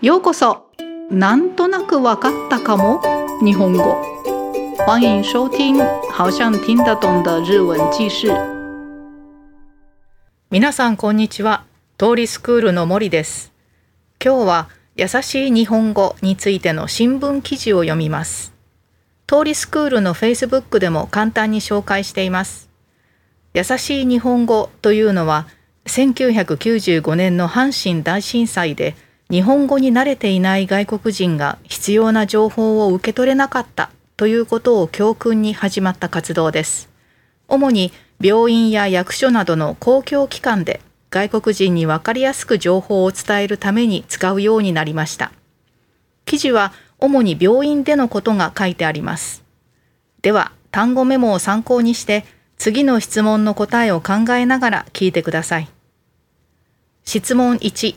ようこそ。なんとなくわかったかも。日本語。欢迎收听好像听得懂的日文記事。皆さんこんにちは。通りスクールの森です。今日は優しい日本語についての新聞記事を読みます。通りスクールの Facebook でも簡単に紹介しています。優しい日本語というのは1995年の阪神大震災で日本語に慣れていない外国人が必要な情報を受け取れなかったということを教訓に始まった活動です。主に病院や役所などの公共機関で外国人に分かりやすく情報を伝えるために使うようになりました。記事は主に病院でのことが書いてあります。では、単語メモを参考にして次の質問の答えを考えながら聞いてください。質問1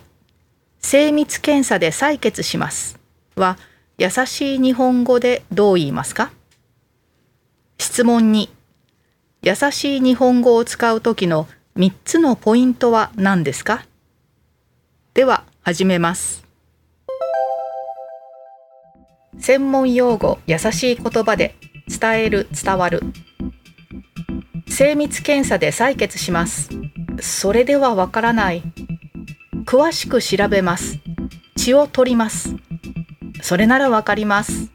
精密検査で採血します。は優しい日本語でどう言いますか？質問2優しい日本語を使う時の3つのポイントは何ですか？では始めます。専門用語優しい言葉で伝える伝わる。精密検査で採血します。それではわからない。詳しく調べます。血を取ります。それならわかります。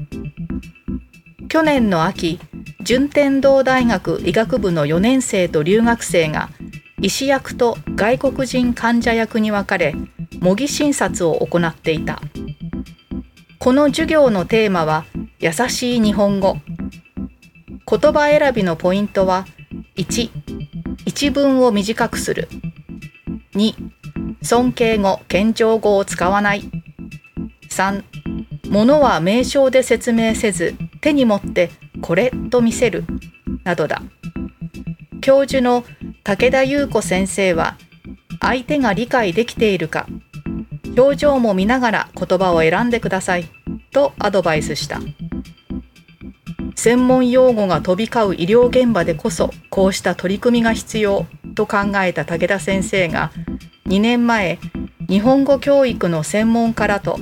去年の秋、順天堂大学医学部の4年生と留学生が医師役と外国人患者役に分かれ模擬診察を行っていたこの授業のテーマは優しい日本語言葉選びのポイントは1一文を短くする2尊敬語、謙譲語を使わない。3、物は名称で説明せず、手に持ってこれと見せる。などだ。教授の武田優子先生は、相手が理解できているか、表情も見ながら言葉を選んでください。とアドバイスした。専門用語が飛び交う医療現場でこそこうした取り組みが必要と考えた武田先生が2年前日本語教育の専門家らと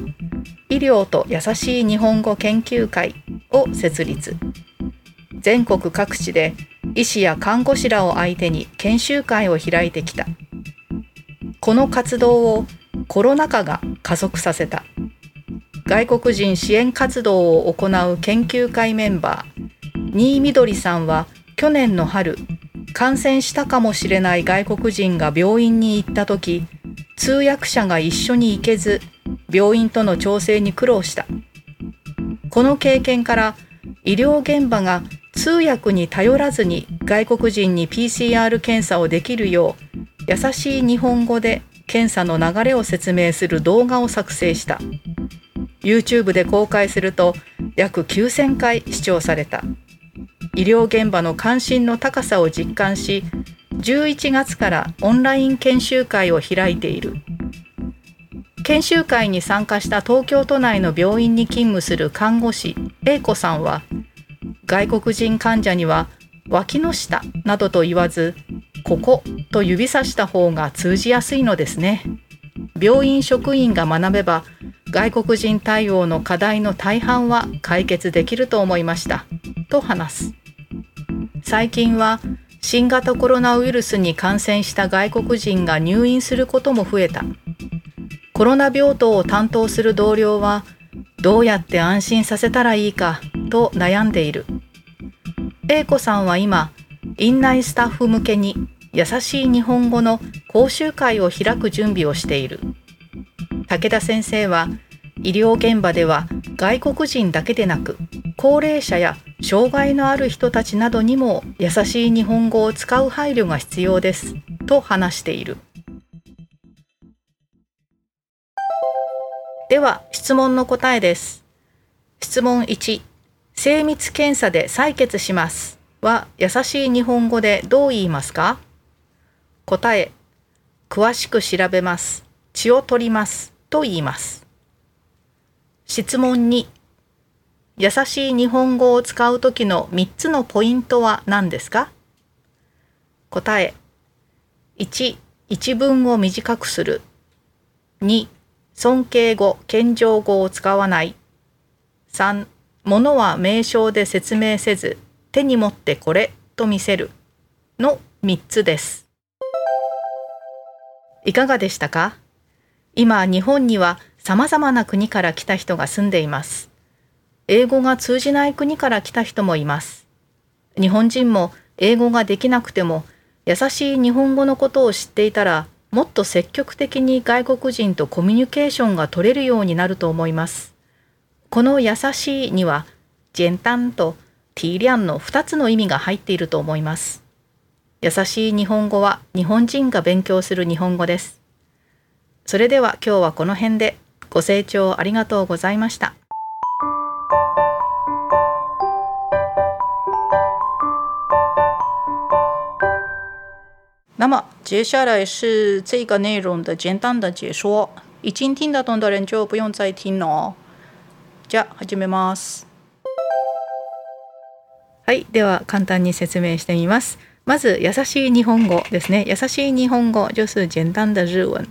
医療と優しい日本語研究会を設立。全国各地で医師や看護師らを相手に研修会を開いてきた。この活動をコロナ禍が加速させた。外国人支援活動を行う研究会メンバー新みどりさんは去年の春感染したかもしれない外国人が病院に行った時通訳者が一緒に行けず病院との調整に苦労した。この経験から医療現場が通訳に頼らずに外国人に PCR 検査をできるよう優しい日本語で検査の流れを説明する動画を作成した。YouTube で公開すると約9000回視聴された。医療現場の関心の高さを実感し11月からオンライン研修会を開いている。研修会に参加した東京都内の病院に勤務する看護師 A 子さんは外国人患者には脇の下などと言わずここと指さした方が通じやすいのですね。病院職員が学べば外国人対応の課題の大半は解決できると思いました。と話す。最近は新型コロナウイルスに感染した外国人が入院することも増えた。コロナ病棟を担当する同僚はどうやって安心させたらいいかと悩んでいる。A 子さんは今院内スタッフ向けに優しい日本語の講習会を開く準備をしている。武田先生は医療現場では外国人だけでなく高齢者や障害のある人たちなどにも優しい日本語を使う配慮が必要ですと話している。では質問の答えです。質問1精密検査で採血しますは優しい日本語でどう言いますか？答え詳しく調べます血を取りますと言います。質問2優しい日本語を使う時の3つのポイントは何ですか？答え1、一文を短くする。2、尊敬語、謙譲語を使わない。3、物は名称で説明せず、手に持ってこれと見せる。の3つです。いかがでしたか？今、日本には様々な国から来た人が住んでいます。英語が通じない国から来た人もいます。日本人も英語ができなくても優しい日本語のことを知っていたらもっと積極的に外国人とコミュニケーションが取れるようになると思います。この優しいには、ジェンタンとティーリャンの2つの意味が入っていると思います。優しい日本語は日本人が勉強する日本語です。それでは今日はこの辺でご清聴ありがとうございました。那么接下来是这个内容的简单的解说，已经听得懂的人就不用再听了。じゃ始めます。はい、では簡単に説明してみます。まず優しい日本語ですね。優しい日本語就是简单的日文。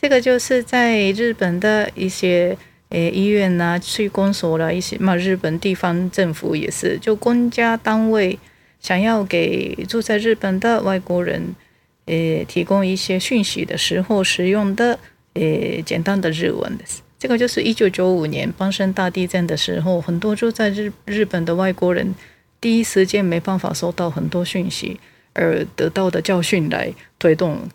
这个就是在日本的一些诶医院呐、区公所啦，一些嘛日本地方政府也是，就公家单位想要给住在日本的外国人。呃，提供一些讯息的时候使用的呃简单的日文的，这个就是一九九五年邦生大地震的时候，很多住在日日本的外国人第一时间没办法收到很多讯息，而得到的教训来推动，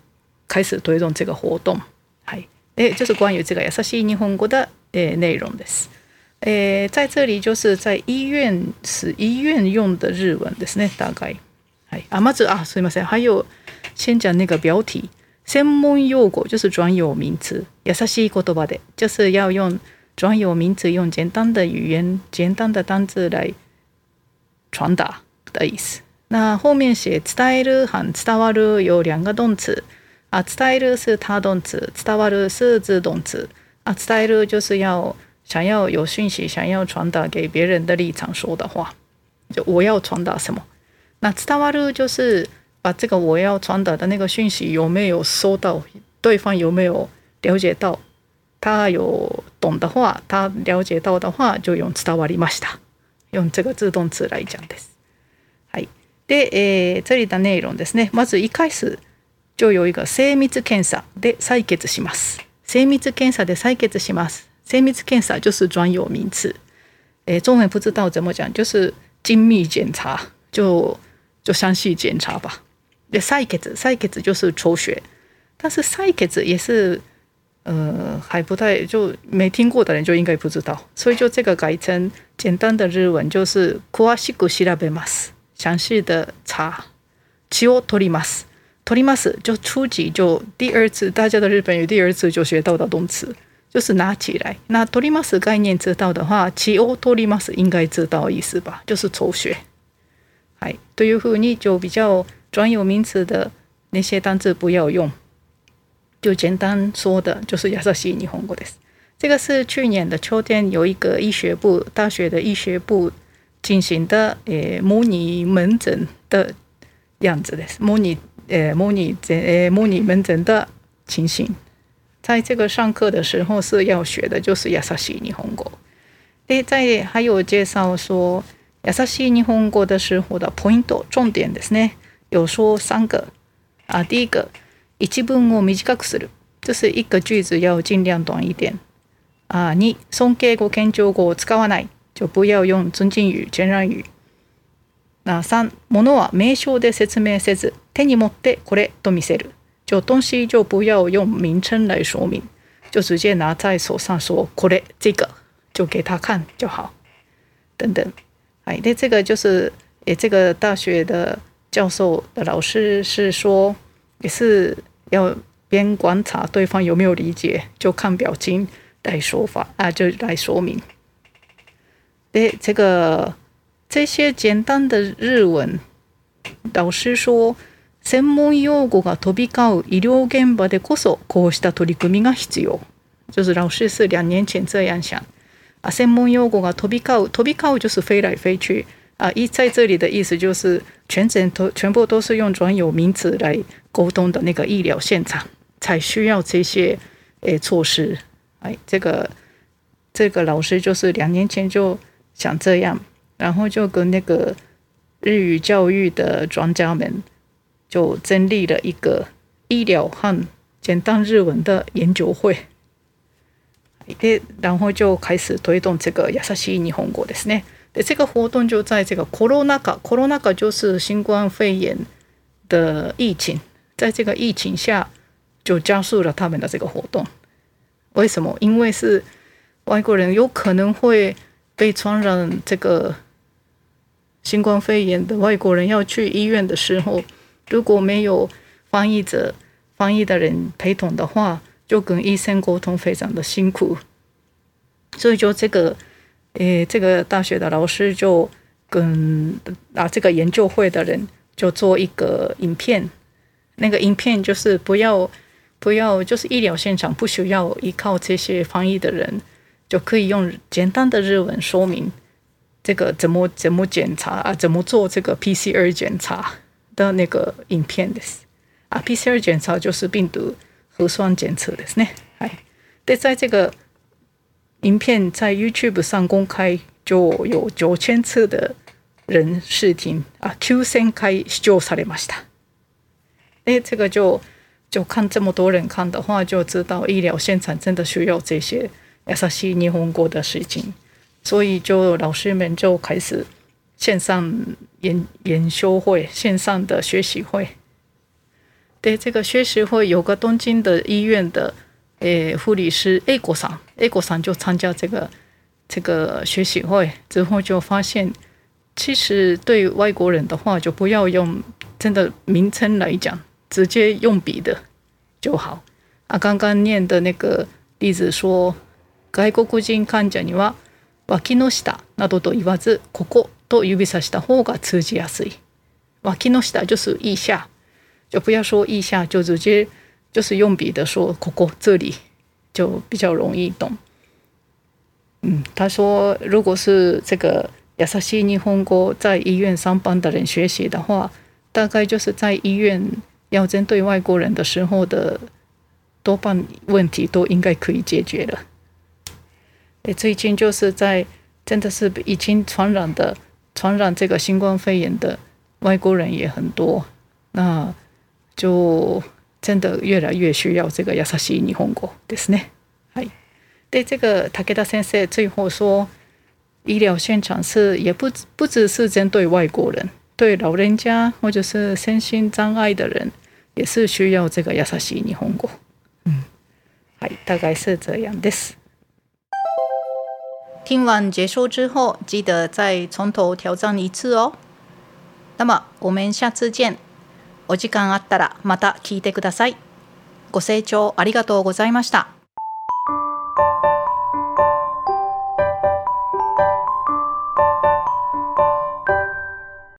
开始推动这个活动。嗨，诶，就是关于这个優しい日本語的诶内容です。诶，在这里就是在医院是医院用的日文ですね，大概。はい、あまずあすいません。还有。 先讲那个标题，専門用語就是专有名词，優しい言葉で就是要用专有名词，用简单的语言、简单的单字来传达的意思。那后面写伝える和伝わる有两个动词啊，伝える是他动词，伝わる是自动词啊。伝える就是要想要有讯息，想要传达给别人的立场说的话，就我要传达什么。那伝わる就是。 把这个我要传达的那个讯息有没有收到？对方有没有了解到？他有懂的话，他了解到的话，就用伝わりました。用这个自动词来讲です。はい。で、えー、这里的内容ですね。まず一開始就有一个精密検査で採血します。精密検査で採血します。精密検査就是专有名词。诶，中文不知道怎么讲，就是精密检查，就就详细检查吧。赛血赛血就是抽血，但是赛血也是呃还不太就没听过的人就应该不知道，所以就这个改成简单的日文就是詳しく調べます，详细的查，血を取ります，取ります就初级就第二次大家的日本语第二次就学到的动词就是拿起来，那取ります概念知道的话，血を取ります应该知道意思吧，就是抽血。はいというふうに就比较。 专有名词的那些单字不要用，就简单说的就是優しい日本語です。这个是去年的秋天有一个医学部大学的医学部进行的诶模拟门诊的样子です。模拟诶模拟诶模拟门诊的情形，在这个上课的时候是要学的就是優しい日本語。诶，在还有介绍说優しい日本語的时候的 point 重点ですね。 有说三个啊，第一个一文を短くする，就是一个句子要尽量短一点啊。二尊敬語謙譲語を使わない，就不要用尊敬语、谦让语。那三物は名称で説明せず，手に持ってこれと見せる，就东西就不要用名称来说明，就直接拿在手上说これ这个，就给他看就好。等等，哎，那这个就是诶，这个大学的。 教授的老师是说，也是要边观察对方有没有理解，就看表情来说法啊，就来说明。诶，这个这些简单的日文，老师说，専門用語が飛び交う医療現場でこそこうした取り組みが必要。就是老师是两年前这样想啊，専門用語が飛び交う，飛び交う就是飞来飞去。 啊，一在这里的意思就是全程都全部都是用专有名词来沟通的那个医疗现场才需要这些诶措施 哎，这个这个老师就是两年前就想这样，然后就跟那个日语教育的专家们就成立了一个医疗和简单日文的研究会。で、然后就开始推动这个優しい日本語ですね。 这个活动就在这个 corona 禍，corona 禍就是新冠肺炎的疫情，在这个疫情下就加速了他们的这个活动。为什么？因为是外国人有可能会被传染这个新冠肺炎的外国人要去医院的时候，如果没有翻译者、翻译的人陪同的话。就跟医生沟通非常的辛苦，所以就这个，诶，这个大学的老师就跟啊这个研究会的人就做一个影片，那个影片就是不要不要就是医疗现场不需要依靠这些翻译的人，就可以用简单的日文说明这个怎么怎么检查啊，怎么做这个 PCR 检查的那个影片的啊，PCR 检查就是病毒。核酸检测ですね。はい。で、在这个 影片在 YouTube 上公开，就有九千次的人视听啊，九千回視聴されました。哎，这个就就看这么多人看的话，就知道医疗现场真的需要这些優しい日本語的事情，所以就老师们就开始线上研研修会，线上的学习会。对这个学习会有个东京的医院的 诶护理师 A 国上 A 国上就参加这个这个学习会之后就发现，其实对外国人的话就不要用真的名称来讲，直接用笔的就好。啊，刚刚念的那个例子说，外国人患者には脇の下などと言わず、ここと指さした方が通じやすい。脇の下就是腋下。就不要说腋下，就直接 就是用笔的说“ここ”这里，就比较容易懂。嗯，他说，如果是这个亚萨西尼红哥在医院上班的人学习的话，大概就是在医院要针对外国人的时候的多半问题都应该可以解决了。诶，最近就是在真的是已经传染的传染这个新冠肺炎的外国人也很多，那。就真的越来越需要这个優しい日本語ですね。はい。で，这个武田先生最后说，医疗现场是也不不只是针对外国人，对老人家或者是身心障碍的人，也是需要这个優しい日本語。嗯，はい、大概是这样です。听完结束之后，记得再从头挑战一次哦。那么我们下次见。 お時間あったらまた聞いてください。ご清聴ありがとうございました。